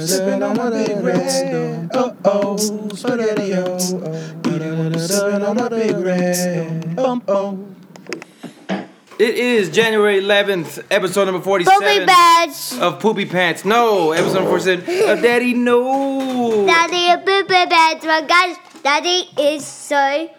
Sipping on my big red. Sipping on my big red. It is January 11th, episode number 47 Poopy badge. of Poopy Pants. No, episode number 47 of Daddy No. Daddy, a poopy badge. My guys, Daddy is so.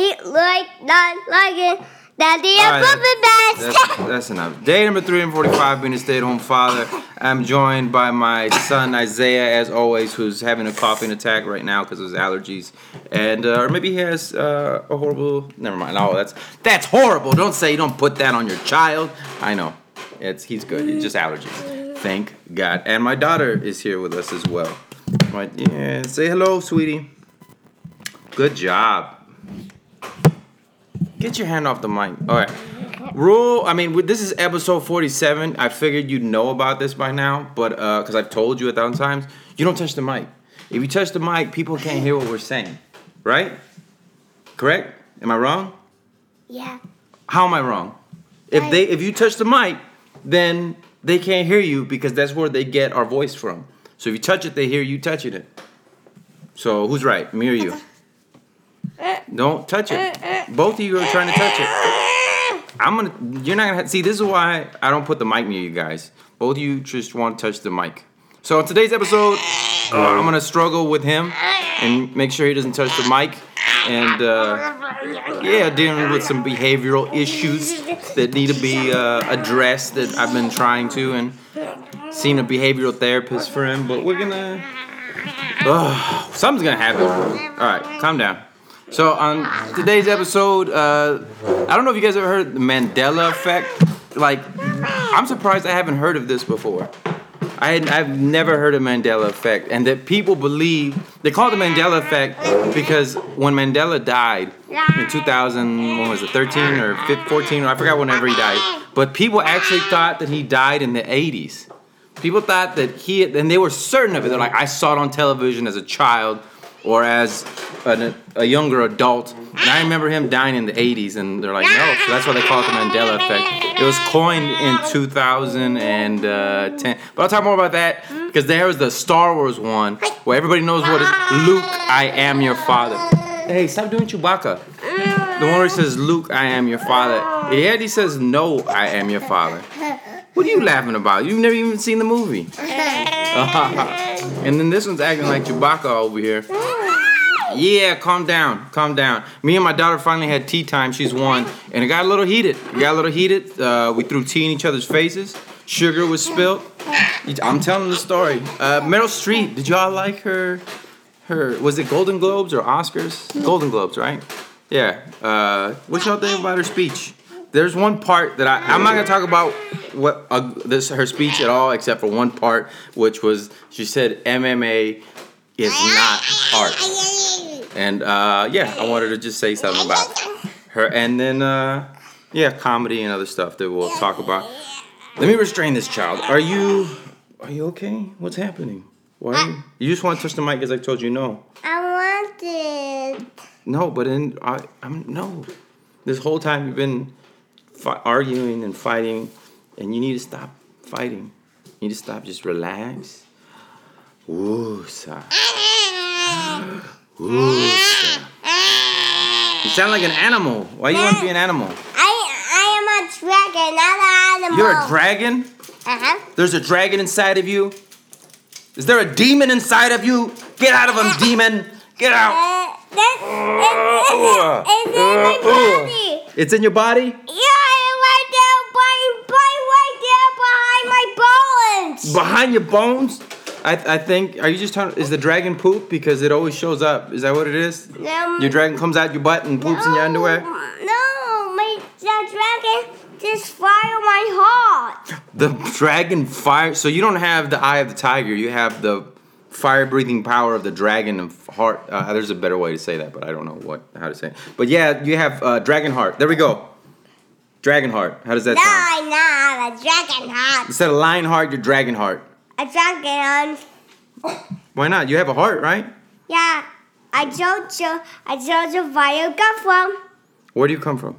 Eat like, not like it. Daddy, a All right. That's, that's enough. Day number 345, being a stay at home father. I'm joined by my son Isaiah, as always, who's having a coughing attack right now because of his allergies. And, uh, or maybe he has uh, a horrible. Never mind. Oh, that's that's horrible. Don't say, don't put that on your child. I know. It's He's good. It's just allergies. Thank God. And my daughter is here with us as well. My, yeah, say hello, sweetie. Good job. Get your hand off the mic. All right. Rule. I mean, this is episode forty-seven. I figured you'd know about this by now, but uh, because I've told you a thousand times, you don't touch the mic. If you touch the mic, people can't hear what we're saying. Right? Correct? Am I wrong? Yeah. How am I wrong? If they, if you touch the mic, then they can't hear you because that's where they get our voice from. So if you touch it, they hear you touching it. So who's right, me or you? Don't touch it. Both of you are trying to touch it. I'm gonna. You're not gonna see. This is why I don't put the mic near you guys. Both of you just want to touch the mic. So in today's episode, uh, I'm gonna struggle with him and make sure he doesn't touch the mic. And uh, yeah, dealing with some behavioral issues that need to be uh, addressed. That I've been trying to and seen a behavioral therapist for him. But we're gonna. Something's gonna happen. All right, calm down. So on today's episode, uh, I don't know if you guys ever heard the Mandela effect. Like, I'm surprised I haven't heard of this before. I had, I've never heard of Mandela effect, and that people believe they call it the Mandela effect because when Mandela died in 2000, when was it, 13 or 15, 14, or I forgot whenever he died, but people actually thought that he died in the 80s. People thought that he, and they were certain of it. They're like, I saw it on television as a child or as an, a younger adult. And I remember him dying in the 80s, and they're like, no. So that's why they call it the Mandela effect. It was coined in 2010. Uh, but I'll talk more about that because there was the Star Wars one where everybody knows what is Luke, I am your father. Hey, stop doing Chewbacca. The one where he says, Luke, I am your father. Yeah, he says, No, I am your father. What are you laughing about? You've never even seen the movie. and then this one's acting like Chewbacca over here. Yeah, calm down, calm down. Me and my daughter finally had tea time. She's one, and it got a little heated. It got a little heated. Uh, we threw tea in each other's faces. Sugar was spilled. I'm telling the story. Uh, Meryl Streep, did y'all like her? Her was it Golden Globes or Oscars? Golden Globes, right? Yeah. Uh, what y'all think about her speech? There's one part that I I'm not gonna talk about what uh, this her speech at all, except for one part, which was she said MMA is not art. And uh, yeah, I wanted to just say something about her, and then uh, yeah, comedy and other stuff that we'll talk about. Let me restrain this child. Are you are you okay? What's happening? Why? You, you just want to touch the mic as I told you no. I want it. No, but in I I'm no. This whole time you've been fi- arguing and fighting, and you need to stop fighting. You need to stop. Just relax. Woosa. Woosa. You sound like an animal. Why do you want to be an animal? I I am a dragon, not an animal. You're a dragon. Uh-huh. There's a dragon inside of you. Is there a demon inside of you? Get out of him, demon. Get out. Uh, that's, it's, it's, it's in my body. It's in your body. Yeah, behind my bones. Behind your bones? I, I think. Are you just talking? Is the dragon poop? Because it always shows up. Is that what it is? Um, Your dragon comes out your butt and poops in your underwear? No, my dragon just fire my heart. The dragon fire. So you don't have the eye of the tiger. You have the fire breathing power of the dragon of heart. Uh, there's a better way to say that, but I don't know what how to say it. But yeah, you have uh, dragon heart. There we go. Dragon heart. How does that sound? No, no, a dragon heart. Instead of lion heart, your dragon heart. A dragon. Why not? You have a heart, right? Yeah, I told you. I told you where you come from. Where do you come from?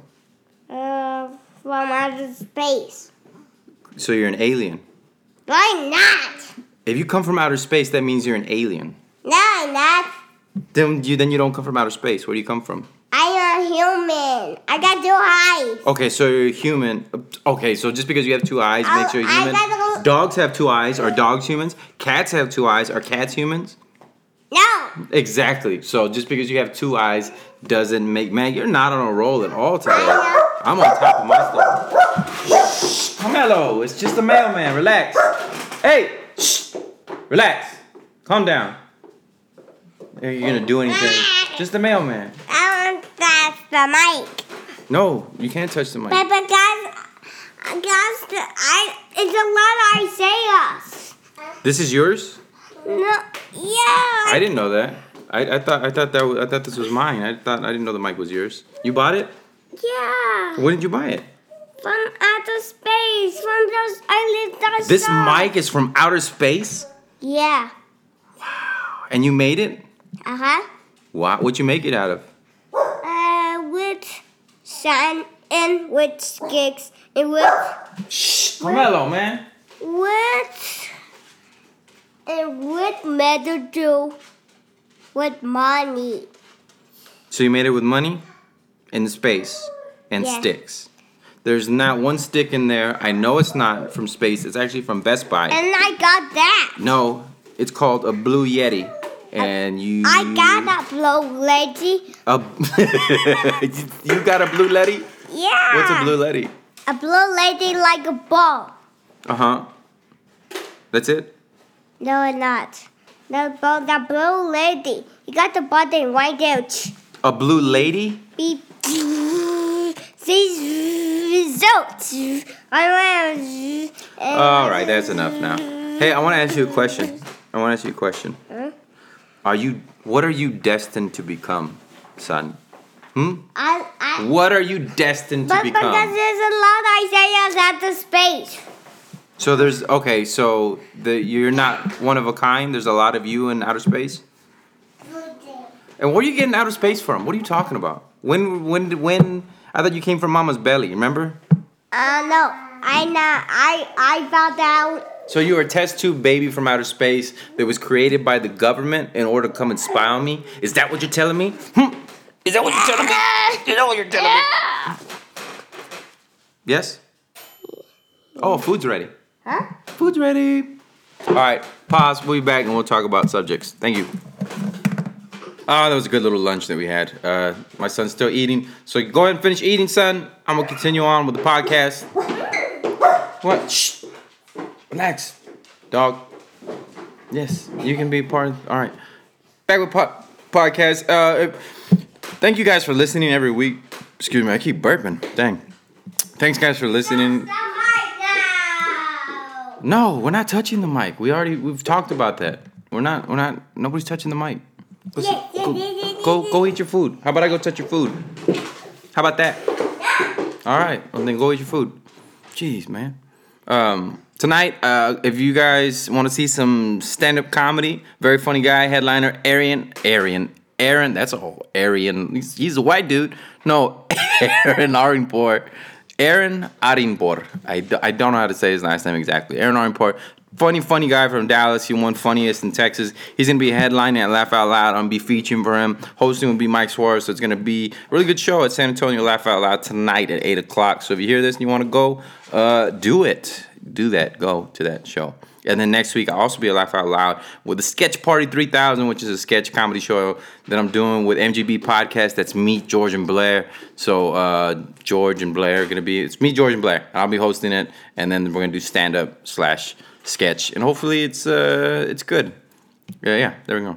Uh, from outer space. So you're an alien. No, I'm not. If you come from outer space, that means you're an alien. No, I'm not. Then you then you don't come from outer space. Where do you come from? Human. I got two eyes. Okay, so you're human. Okay, so just because you have two eyes Oh, makes you human. go- Dogs have two eyes. Are dogs humans? Cats have two eyes. Are cats humans? No. Exactly. So just because you have two eyes doesn't make man. You're not on a roll at all today. I'm on top of my stuff. Carmelo, it's just a mailman. Relax. Hey, shh. relax. Calm down. Are you gonna do anything? Just a mailman. I want that's the mic. No, you can't touch the mic. But because, because the, I, it's a lot of Isaiah's. This is yours. No, yeah. I didn't know that. I, I thought I thought that was, I thought this was mine. I thought I didn't know the mic was yours. You bought it? Yeah. When did you buy it? From outer space, from those I lived This mic is from outer space, Yeah. Wow. and you made it. Uh huh. Wow, what'd you make it out of? With and with sticks and with Shh, Carmelo, man. with and with metal too. With money. So you made it with money, and space, and Yeah. sticks. There's not one stick in there. I know it's not from space. It's actually from Best Buy. And I got that. No, it's called a Blue Yeti, and you. I got a blue lady. a. you got a Blue Yeti? Yeah. What's a Blue Yeti? A blue lady like a ball. Uh huh. That's it. No, it's not. The, ball- the blue lady. You got the button right there. A blue lady? Beep. Results. All right, that's enough now. Hey, I want to ask you a question. I want to ask you a question. Are you? What are you destined to become, son? Hmm. I, I, What are you destined to but because become? there's a lot of Isaiah's at the space. So there's okay. So the you're not one of a kind. There's a lot of you in outer space. And where are you getting outer space from? What are you talking about? When when when? I thought you came from mama's belly. Remember? Uh, no, I not. I I found out. So you were a test tube baby from outer space that was created by the government in order to come and spy on me? Is that what you're telling me? Hmm? Is that what you're telling me? Is that what you're telling me? Yes? Oh, food's ready. Huh? Food's ready. All right, pause. We'll be back and we'll talk about subjects. Thank you. Oh, that was a good little lunch that we had. Uh, my son's still eating. So go ahead and finish eating, son. I'm going to continue on with the podcast. What? Shh. Relax, dog. Yes, you can be part. Of, all right, back with po- podcast. Uh, thank you guys for listening every week. Excuse me, I keep burping. Dang. Thanks, guys, for listening. No, we're not touching the mic. We already we've talked about that. We're not. We're not. Nobody's touching the mic. Go, go, go, go eat your food. How about I go touch your food? How about that? All right. Well, then go eat your food. Jeez, man. Um, tonight, uh, if you guys want to see some stand-up comedy, very funny guy, headliner Arian, Arian, Aaron. That's a whole Arian. He's, he's a white dude. No, Aaron Aryanpur. Aaron Aryanpur. I, I don't know how to say his last name exactly. Aaron Aryanpur. Funny, funny guy from Dallas. He won funniest in Texas. He's gonna be headlining at Laugh Out Loud. I'm gonna be featuring for him. Hosting will be Mike Suarez. So it's gonna be a really good show at San Antonio Laugh Out Loud tonight at eight o'clock. So if you hear this and you want to go, uh, do it. Do that. Go to that show. And then next week I'll also be at Laugh Out Loud with the Sketch Party 3000, which is a sketch comedy show that I'm doing with MGB Podcast. That's me, George and Blair. So uh, George and Blair are gonna be. It's me, George and Blair. I'll be hosting it, and then we're gonna do stand up slash sketch, and hopefully it's uh it's good. Yeah, yeah. There we go.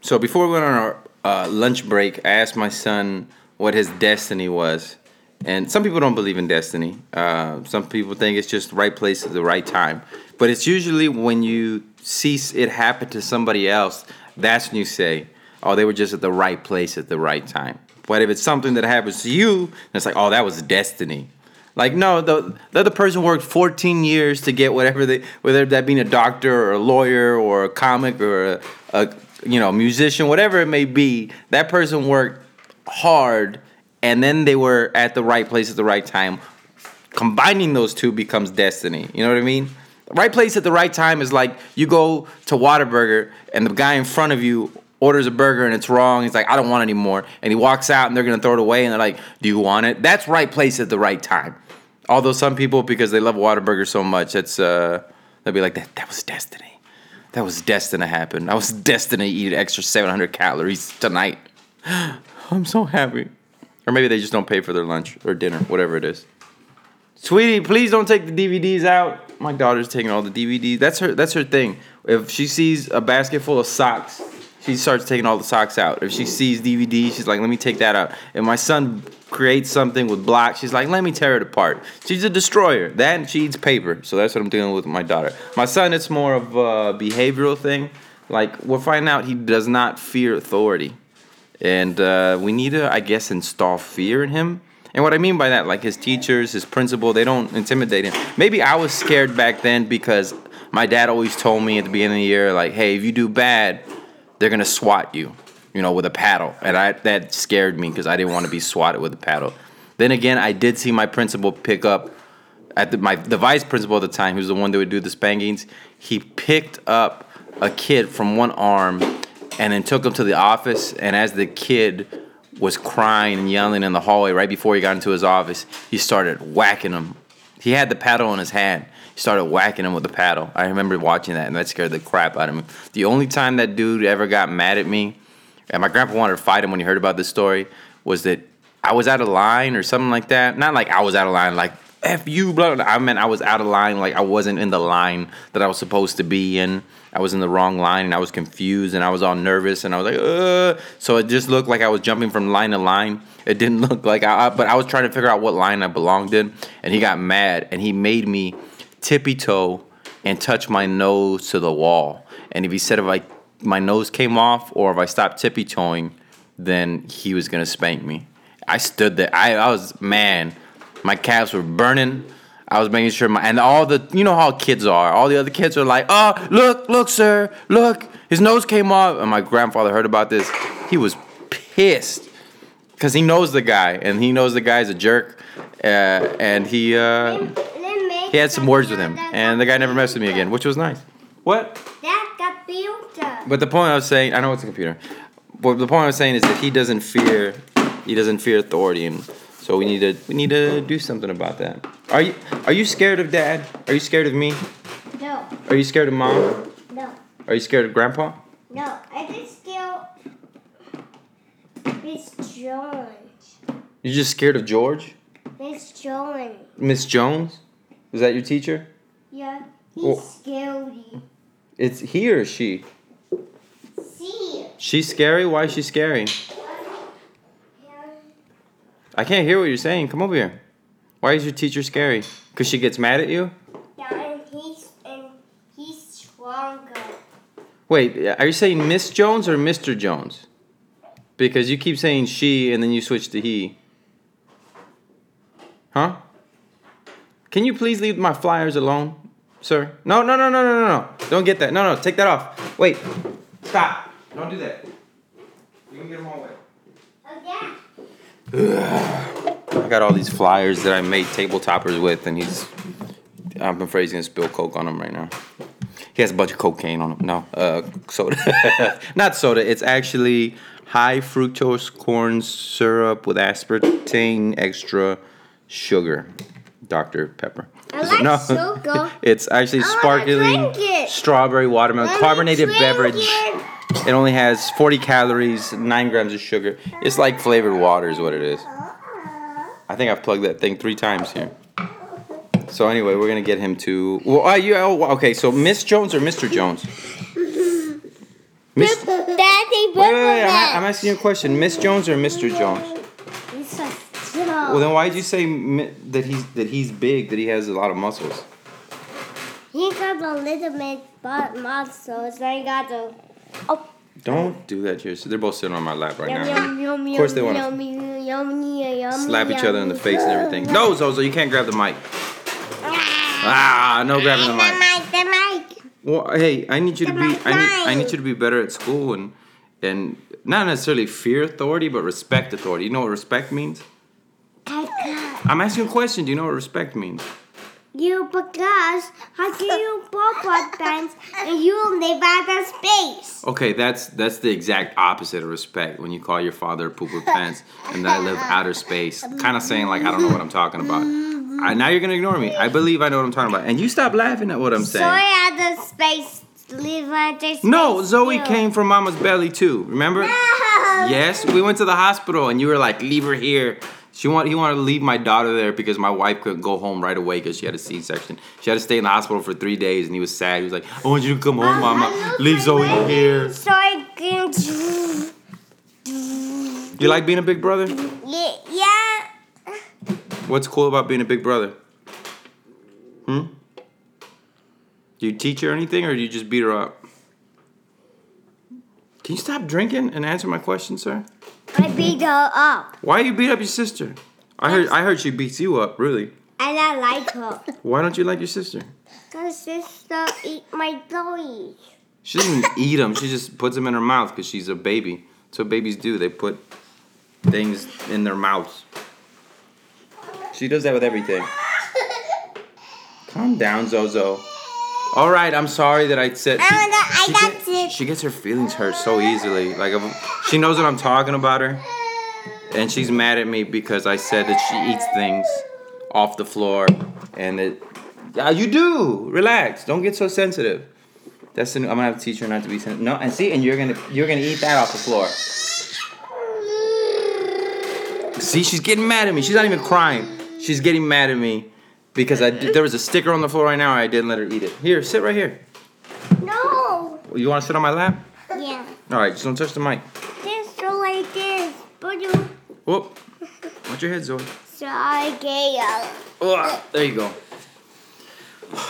So before we went on our uh, lunch break, I asked my son what his destiny was, and some people don't believe in destiny. Uh, some people think it's just the right place at the right time, but it's usually when you see it happen to somebody else, that's when you say, "Oh, they were just at the right place at the right time." But if it's something that happens to you, it's like, "Oh, that was destiny." Like no, the the other person worked 14 years to get whatever they, whether that being a doctor or a lawyer or a comic or a, a you know musician, whatever it may be. That person worked hard and then they were at the right place at the right time. Combining those two becomes destiny. You know what I mean? Right place at the right time is like you go to Whataburger and the guy in front of you orders a burger and it's wrong. He's like, I don't want any more. And he walks out and they're gonna throw it away and they're like, Do you want it? That's right place at the right time. Although some people, because they love Whataburger so much, that's uh they'll be like, That that was destiny. That was destined to happen. I was destined to eat extra 700 calories tonight. I'm so happy. Or maybe they just don't pay for their lunch or dinner, whatever it is. Sweetie, please don't take the DVDs out. My daughter's taking all the DVDs. That's her. That's her thing. If she sees a basket full of socks, she starts taking all the socks out. If she sees DVDs, she's like, "Let me take that out." If my son creates something with blocks, she's like, "Let me tear it apart." She's a destroyer. That she eats paper. So that's what I'm dealing with my daughter. My son, it's more of a behavioral thing. Like we're finding out he does not fear authority, and uh, we need to, I guess, install fear in him. And what I mean by that, like his teachers, his principal, they don't intimidate him. Maybe I was scared back then because my dad always told me at the beginning of the year, like, hey, if you do bad, they're gonna swat you, you know, with a paddle. And I that scared me because I didn't want to be swatted with a paddle. Then again, I did see my principal pick up at the, my the vice principal at the time, who's the one that would do the spankings. He picked up a kid from one arm and then took him to the office. And as the kid was crying and yelling in the hallway right before he got into his office, he started whacking him. He had the paddle in his hand. He started whacking him with the paddle. I remember watching that, and that scared the crap out of me. The only time that dude ever got mad at me, and my grandpa wanted to fight him when he heard about this story, was that I was out of line or something like that. Not like I was out of line, like F you, blah, blah. I meant I was out of line, like I wasn't in the line that I was supposed to be in. I was in the wrong line and I was confused and I was all nervous and I was like, uh. So it just looked like I was jumping from line to line. It didn't look like I, but I was trying to figure out what line I belonged in. And he got mad and he made me tippy toe and touch my nose to the wall. And if he said if I my nose came off or if I stopped tippy toeing, then he was gonna spank me. I stood there. I, I was man. My calves were burning. I was making sure my and all the you know how kids are. All the other kids are like, oh look, look, sir, look, his nose came off. And my grandfather heard about this. He was pissed because he knows the guy and he knows the guy's a jerk. Uh, and he uh, he had some words with him, and the guy never messed with me again, which was nice. What? That computer. But the point I was saying, I know it's a computer. But the point I was saying is that he doesn't fear, he doesn't fear authority, and so we need to we need to do something about that. Are you are you scared of dad? Are you scared of me? No, Are you scared of mom? no, Are you scared of grandpa? no. I just scared. Miss Jones. You're just scared of George? Miss Jones. Miss Jones? Is that your teacher? Yeah, he's Oh. scary. It's he or she. See. She's scary. Why is she scary? I can't hear what you're saying. Come over here. Why is your teacher scary? Cause she gets mad at you? Yeah, and he's and he's stronger. Wait, are you saying Miss Jones or Mr. Jones? Because you keep saying she and then you switch to he. Huh? Can you please leave my flyers alone, sir? No, no, no, no, no, no, no. Don't get that. No, no, take that off. Wait. Stop. Don't do that. You can get them all away. Oh yeah. I got all these flyers that I made table toppers with, and he's. I'm afraid he's gonna spill coke on them right now. He has a bunch of cocaine on him. No, uh, soda. Not soda. It's actually high fructose corn syrup with aspartame extra sugar. Dr. Pepper. I like sugar. it's actually I sparkling it. strawberry watermelon Let carbonated beverage. it. It only has 40 calories, 9 grams of sugar. It's like flavored water, is what it is. I think I've plugged that thing three times here. So anyway, we're gonna get him to. Well, uh, you, oh, okay. So Miss Jones or Mr. Jones? Miss. Wait, Daddy, wait, wait, I'm, a- I'm asking you a question. Miss Jones or Mr. Jones? Well, then why did you say mi- that he's that he's big, that he has a lot of muscles? He got the little bit butt muscles. I got the. Oh. Don't do that. So they're both sitting on my lap right Yum, now. yum, yum, Of course they yum, yum, Slap each other in the face and everything. No, Zozo, you can't grab the mic. Ah, no grabbing the mic. The mic, the mic. Well, hey, I need you to be. mic I need. I need you to be better at school and and not necessarily fear authority, but respect authority. You know what respect means? I'm asking a question. Do you know what respect means? You because how do you both put pants and you live out of space? Okay, that's that's the exact opposite of respect. When you call your father pooper pants and that I live outer space, kind of saying like I don't know what I'm talking about. I, now you're gonna ignore me. I believe I know what I'm talking about, and you stop laughing at what I'm Soy saying. out of space, live out space. No, Zoe too. came from Mama's belly too. Remember? No. Yes, we went to the hospital, and you were like, "Leave her here." She want he wanted to leave my daughter there because my wife couldn't go home right away because she had a C-section. She had to stay in the hospital for three days, and he was sad. He was like, "I want you to come home, Mama. Leave Zoe here." So I can. Do you like being a big brother? Yeah, yeah. What's cool about being a big brother? Hmm? Do you teach her anything or do you just beat her up? Can you stop drinking and answer my question, sir? I beat her up, Why you beat up your sister? I heard I heard she beats you up, really. and I like her. Why don't you like your sister? Cause sister eat my toys. She doesn't eat them. She just puts them in her mouth because she's a baby. That's what babies do. They put things in their mouths. She does that with everything. Calm down, Zozo. All right, I'm sorry that I said. Oh I wanna- I she, got get- she gets her feelings hurt so easily. Like she knows what I'm talking about her, and she's mad at me because I said that she eats things off the floor, and it. Yeah, you do. Relax. Don't get so sensitive. That's the new, I'm gonna have to teach her not to be sensitive. No, and see, and you're gonna you're gonna eat that off the floor. See, she's getting mad at me. She's not even crying. She's getting mad at me because I did, there was a sticker on the floor right now. I didn't let her eat it. Here, sit right here. No. You want to sit on my lap? Yeah. All right, just don't touch the mic. This so like this. But you Whoop. Watch your head, Zoe. so I get there you go.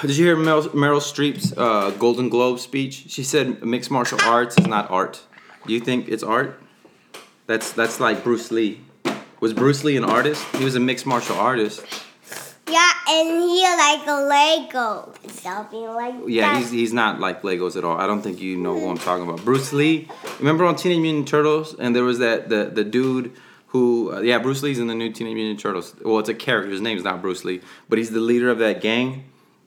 Did you hear Meryl, Meryl Streep's uh, Golden Globe speech? She said mixed martial arts is not art. Do you think it's art? That's that's like Bruce Lee. Was Bruce Lee an artist? He was a mixed martial artist. And he like a Lego. Something like Yeah, that. he's he's not like Legos at all. I don't think you know who I'm talking about. Bruce Lee. Remember on Teenage Mutant Turtles, and there was that the the dude who uh, yeah Bruce Lee's in the new Teenage Mutant Turtles. Well, it's a character. His name's not Bruce Lee, but he's the leader of that gang.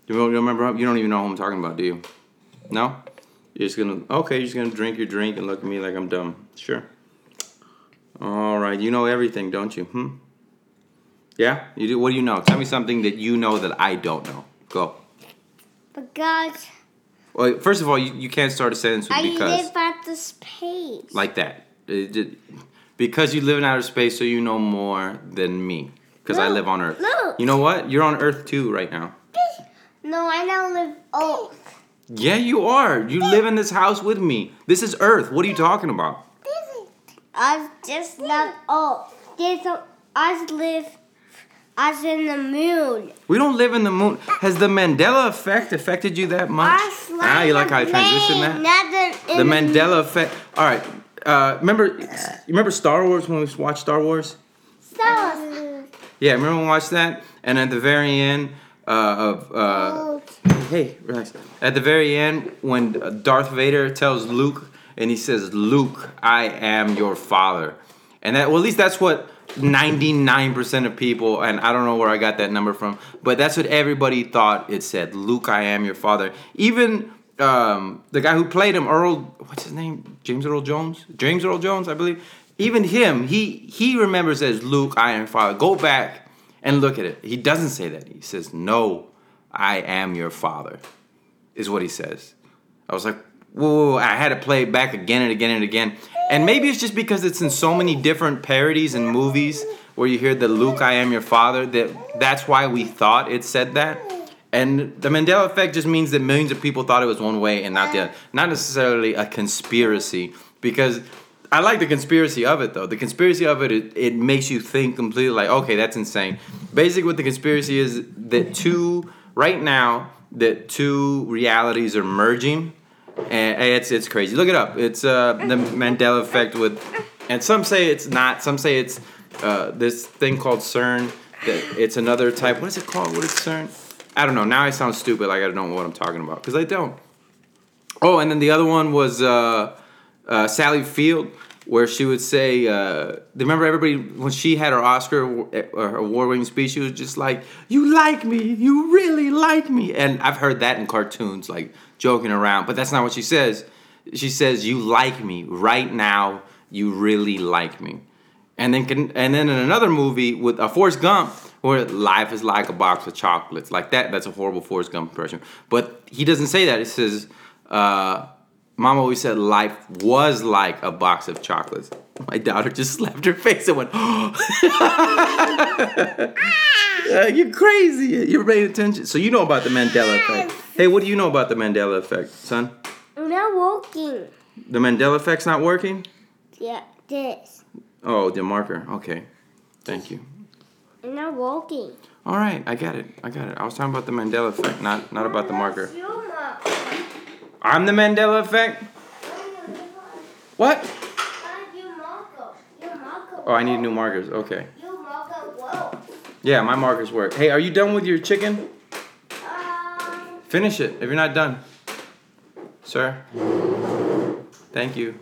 You don't you remember? him? You don't even know who I'm talking about, do you? No. You're just gonna okay. You're just gonna drink your drink and look at me like I'm dumb. Sure. All right. You know everything, don't you? Hmm. Yeah. You do. What do you know? Tell me something that you know that I don't know. Go. because Well, first of all, you, you can't start a sentence with I because live at the space. like that. Uh, it did- because you live in outer space, so you know more than me. Because I No, live on Earth. no. You know what? You're on Earth too right now. no, I don't live. Oh, Yeah, you are. You live in this house with me. This is Earth. What are you talking about? I just not. Oh, there's a. I live. I in the moon. We don't live in the moon. Has the Mandela effect affected you that much? I Ah, you like how I transition that? The Mandela effect. All right. Uh, remember, you remember Star Wars when we watched Star Wars? So, Yeah, remember when we watched that? And at the very end uh, of uh, hey, relax. At the very end, when Darth Vader tells Luke, and he says, "Luke, I am your father," and that well, at least that's what ninety-nine percent of people, and I don't know where I got that number from, but that's what everybody thought it said. Luke, I am your father. Even um, the guy who played him, Earl, what's his name? James Earl Jones. James Earl Jones, I believe. Even him, he he remembers as Luke, I am your father. Go back and look at it. He doesn't say that. He says, "No, I am your father," is what he says. I was like, whoa, whoa, whoa. I had to play it back again and again and again. And maybe it's just because it's in so many different parodies and movies where you hear the Luke, I am your father, that that's why we thought it said that. And the Mandela effect just means that millions of people thought it was one way and not the other. Not necessarily a conspiracy, because I like the conspiracy of it though. The conspiracy of it, it, it makes you think completely like, okay, that's insane. Basically, what the conspiracy is that two, right now, that two realities are merging and it's it's crazy. Look it up. It's uh, the Mandela effect with, and some say it's not. Some say it's uh, this thing called CERN. That it's another type. What is it called? What is CERN? I don't know. Now I sound stupid. Like I don't know what I'm talking about because I don't. Oh, and then the other one was uh, uh, Sally Field, where she would say, uh, remember everybody when she had her Oscar or her award-winning speech, she was just like, "You like me, you really like me," and I've heard that in cartoons, like joking around, but that's not what she says. She says, "You like me right now, you really like me," and then and then in another movie with a uh, Forrest Gump. Where life is like a box of chocolates, like that. That's a horrible Forrest Gump impression. But he doesn't say that. It says, uh, Mom always said life was like a box of chocolates. My daughter just slapped her face and went, oh. Uh, You're crazy. You're paying attention. So you know about the Mandela effect. Hey, what do you know about the Mandela effect, son? I'm not walking. The Mandela effect's not working? Yeah, this. Oh, the marker. Okay. Thank you. I'm not walking. All right, I got it. I got it. I was talking about the Mandela effect, not not about the marker. I'm the Mandela effect? What? Oh, I need new markers. Okay. Yeah, my markers work. Hey, are you done with your chicken? Finish it if you're not done. Sir. Thank you.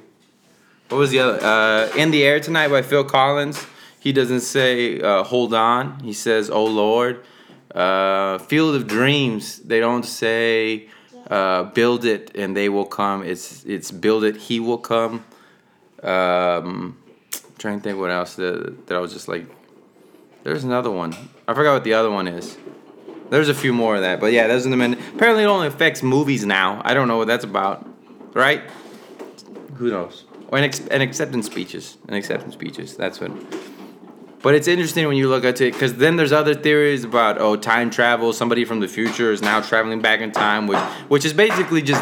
What was the other? Uh, In the Air Tonight by Phil Collins. He doesn't say uh, hold on. He says, oh Lord. Uh, Field of Dreams. They don't say uh, build it and they will come. It's it's build it, he will come. Um, trying to think what else that, that I was just like. There's another one. I forgot what the other one is. There's a few more of that, but yeah, those are the men. Apparently, it only affects movies now. I don't know what that's about, right? Who knows? Or an, ex- an acceptance speeches, an acceptance speeches. That's what. But it's interesting when you look at it because then there's other theories about oh time travel. Somebody from the future is now traveling back in time, which which is basically just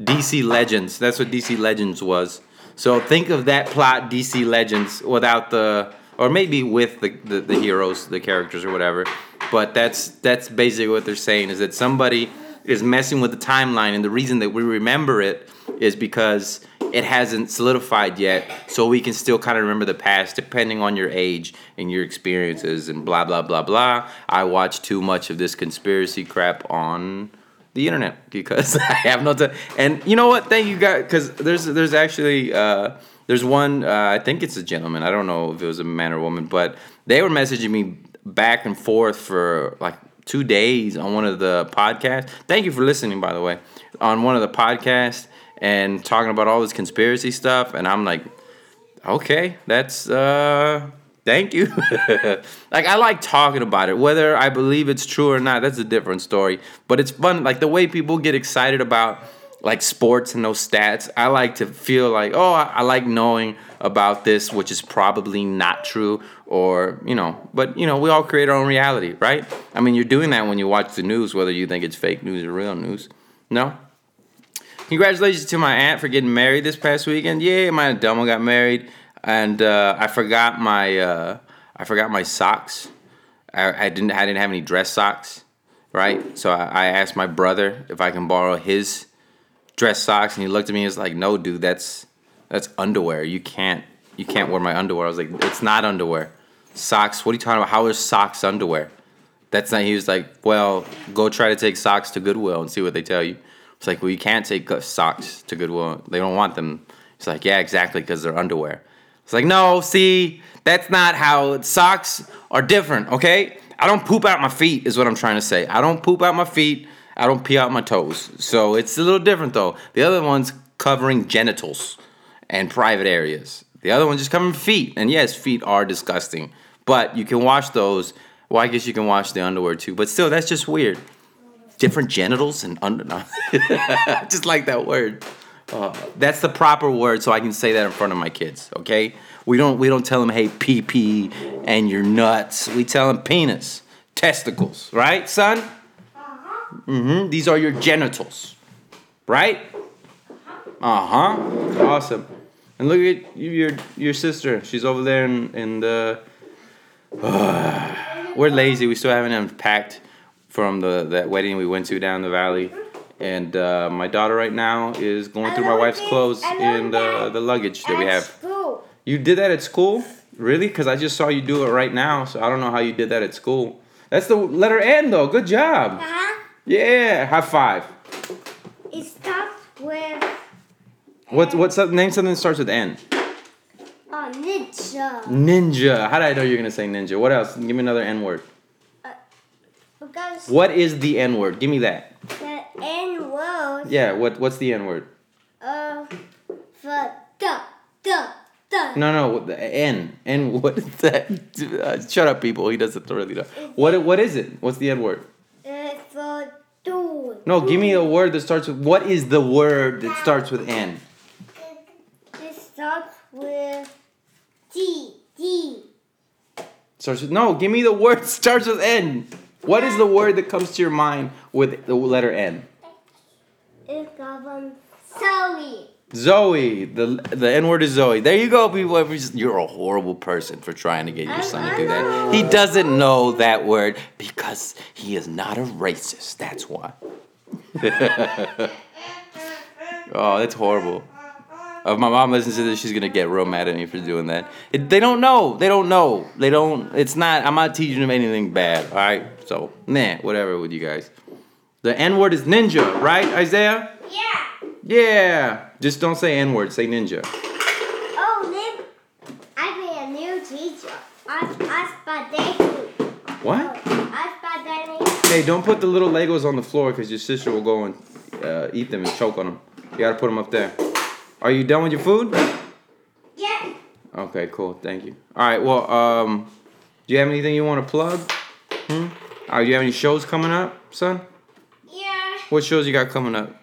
DC Legends. That's what DC Legends was. So think of that plot, DC Legends, without the or maybe with the, the, the heroes, the characters or whatever. But that's that's basically what they're saying is that somebody is messing with the timeline, and the reason that we remember it is because it hasn't solidified yet, so we can still kind of remember the past depending on your age and your experiences and blah blah blah blah. I watch too much of this conspiracy crap on the internet because I have no time. And you know what? Thank you guys because there's there's actually uh, there's one uh, I think it's a gentleman. I don't know if it was a man or woman, but they were messaging me back and forth for like two days on one of the podcasts. Thank you for listening, by the way, on one of the podcasts and talking about all this conspiracy stuff, and I'm like, okay, that's uh thank you. like I like talking about it, whether I believe it's true or not. That's a different story. But it's fun, like the way people get excited about like sports and those stats. I like to feel like, oh, I, I like knowing about this, which is probably not true, or you know. But you know, we all create our own reality, right? I mean, you're doing that when you watch the news, whether you think it's fake news or real news. No, Congratulations to my aunt for getting married this past weekend. Yeah, my Delma got married, and uh, I forgot my uh, I forgot my socks. I, I, didn't I didn't have any dress socks, right? So I, I, asked my brother if I can borrow his dress socks, and he looked at me and was like, "No, dude, that's that's underwear. You can't you can't wear my underwear." I was like, "It's not underwear. Socks. What are you talking about? How are socks underwear?" That's not. He was like, "Well, go try to take socks to Goodwill and see what they tell you." It's like, well, you can't take uh, socks to Goodwill. They don't want them. It's like, yeah, exactly, because they're underwear. It's like, no, see, that's not how socks are different, okay? I don't poop out my feet, is what I'm trying to say. I don't poop out my feet. I don't pee out my toes. So it's a little different, though. The other one's covering genitals and private areas. The other one's just covering feet. And yes, feet are disgusting. But you can wash those. Well, I guess you can wash the underwear too. But still, that's just weird different genitals and under. No. just like that word. Uh, that's the proper word, so I can say that in front of my kids. Okay, we don't we don't tell them hey pee pee and your nuts. We tell them penis, testicles, right, son? Mm-hmm. These are your genitals, right? Uh huh. Awesome. And look at your your sister. She's over there in in the. Uh, we're lazy. We still haven't unpacked from the that wedding we went to down the valley. And uh, my daughter right now is going through my wife's clothes in the, the luggage that we have. School. You did that at school? Really? Because I just saw you do it right now, so I don't know how you did that at school. That's the letter N, though. Good job. Uh-huh. Yeah, high five. It starts with What what's up? Name something that starts with N. Oh, ninja. Ninja. How did I know you're gonna say ninja? What else? Give me another N word. Because What is the N word? Give me that. the N word Yeah. What what's the N word? the the the the. No, no. The N. N. What is that? Uh, shut up, people. He doesn't really know. What what is it? What's the N word? It's the dude. No, give me a word that starts with. What is the word that starts with N? It starts with D D. Starts with no. Give me the word that starts with N. What is the word that comes to your mind with the letter N? It's called Zoe. Zoe. The the N word is Zoe. There you go, people. You're a horrible person for trying to get your son to do that. He doesn't know that word because he is not a racist. That's why. oh, that's horrible. If my mom listens to this, she's gonna get real mad at me for doing that. It, they don't know. They don't know. They don't. It's not. I'm not teaching them anything bad. All right. So nah, whatever with you guys. The N word is ninja, right, Isaiah? Yeah. Yeah. Just don't say N word. Say ninja. Oh, Nick, I've been a new teacher. I I What? Oh, I Hey, don't put the little Legos on the floor because your sister will go and uh, eat them and choke on them. You gotta put them up there. Are you done with your food? Yeah. Okay, cool. Thank you. All right. Well, um, do you have anything you want to plug? Hmm. Uh, do you have any shows coming up, son? Yeah. What shows you got coming up?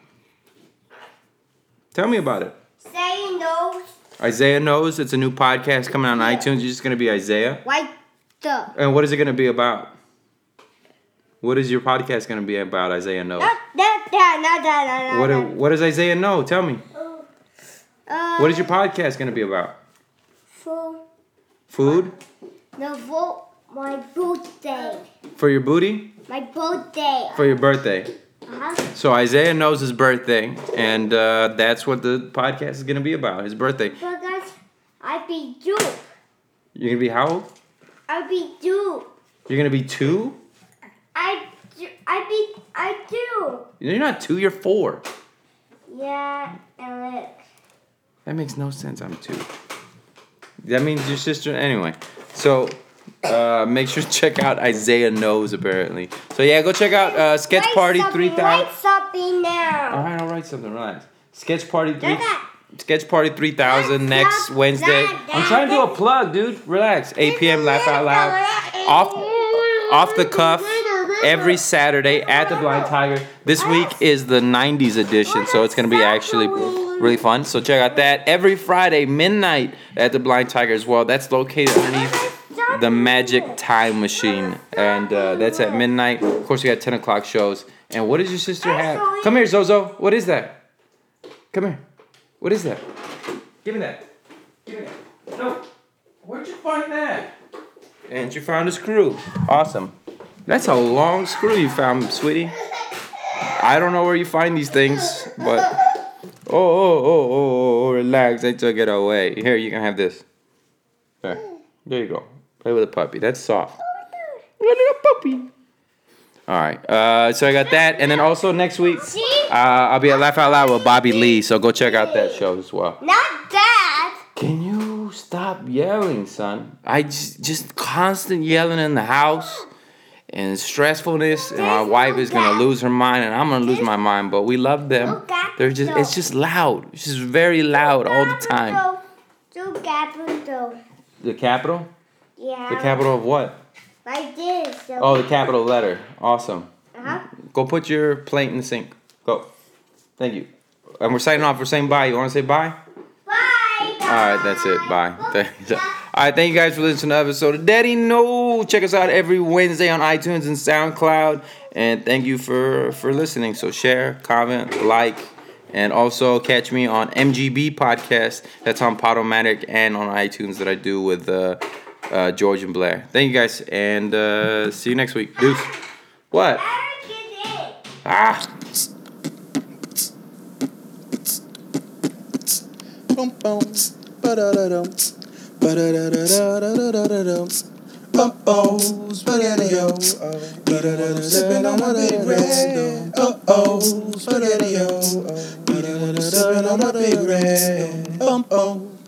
Tell me about it. Isaiah knows. Isaiah knows it's a new podcast coming out on iTunes. You're just gonna be Isaiah. Like the. And what is it gonna be about? What is your podcast gonna be about? Isaiah No? Not that, that, not that, not that. What What does Isaiah know? Tell me. Uh, What is your podcast gonna be about? Food. Food the vote, my birthday. for your booty My birthday. for your birthday. Uh-huh. So Isaiah knows his birthday, and uh, that's what the podcast is gonna be about. His birthday. Because I be Duke. You're gonna be how old? I be Duke. You're gonna be two. I do. I be. I do. You're not two. You're four. Yeah, and look. That makes no sense. I'm two. That means your sister. Anyway, so uh, make sure to check out Isaiah knows apparently. So yeah, go check out uh, Sketch Write Party three thousand. Write something now. All right, I'll write something. Relax. Sketch Party three. Sketch Party 3000 next Wednesday. Dada. I'm trying to do a plug, dude. Relax. 8 p.m. Laugh Out Loud. Off, off the cuff every Saturday at the Blind Tiger. This week is the 90s edition, so it's going to be actually really fun. So check out that every Friday, midnight at the Blind Tiger as well. That's located underneath the Magic Time Machine. And uh, that's at midnight. Of course, we got 10 o'clock shows. And what does your sister have? Come here, Zozo. What is that? Come here. What is that? Give me that. Give me that. No. Where'd you find that? And you found a screw. Awesome. That's a long screw you found, sweetie. I don't know where you find these things, but oh oh oh oh oh relax. I took it away. Here, you can have this. There. There you go. Play with a puppy. That's soft. A little puppy. All right. Uh, so I got that, and then also next week, uh, I'll be at Laugh Out Loud with Bobby Lee. So go check out that show as well. Not that. Can you stop yelling, son? I just, just constant yelling in the house and stressfulness, and my wife is gonna lose her mind, and I'm gonna lose my mind. But we love them. They're just, it's just loud. It's just very loud all the time. Do capital. The capital? Yeah. The capital of what? Like this. Oh, the capital letter. Awesome. Uh-huh. Go put your plate in the sink. Go. Thank you. And we're signing off. We're saying bye. You want to say bye? Bye. All right, that's it. Bye. All right, thank you guys for listening to another episode of Daddy No. Check us out every Wednesday on iTunes and SoundCloud. And thank you for for listening. So share, comment, like, and also catch me on MGB podcast. That's on Podomatic and on iTunes that I do with uh, uh, George and Blair. Thank you guys, and uh, see you next week. Deuce. What? Ah. Boom, boom, ba da da uh-oh, spaghetti-o. Sipping on my big red. Uh-oh, spaghetti-o. Sipping on my big red. Oh, oh.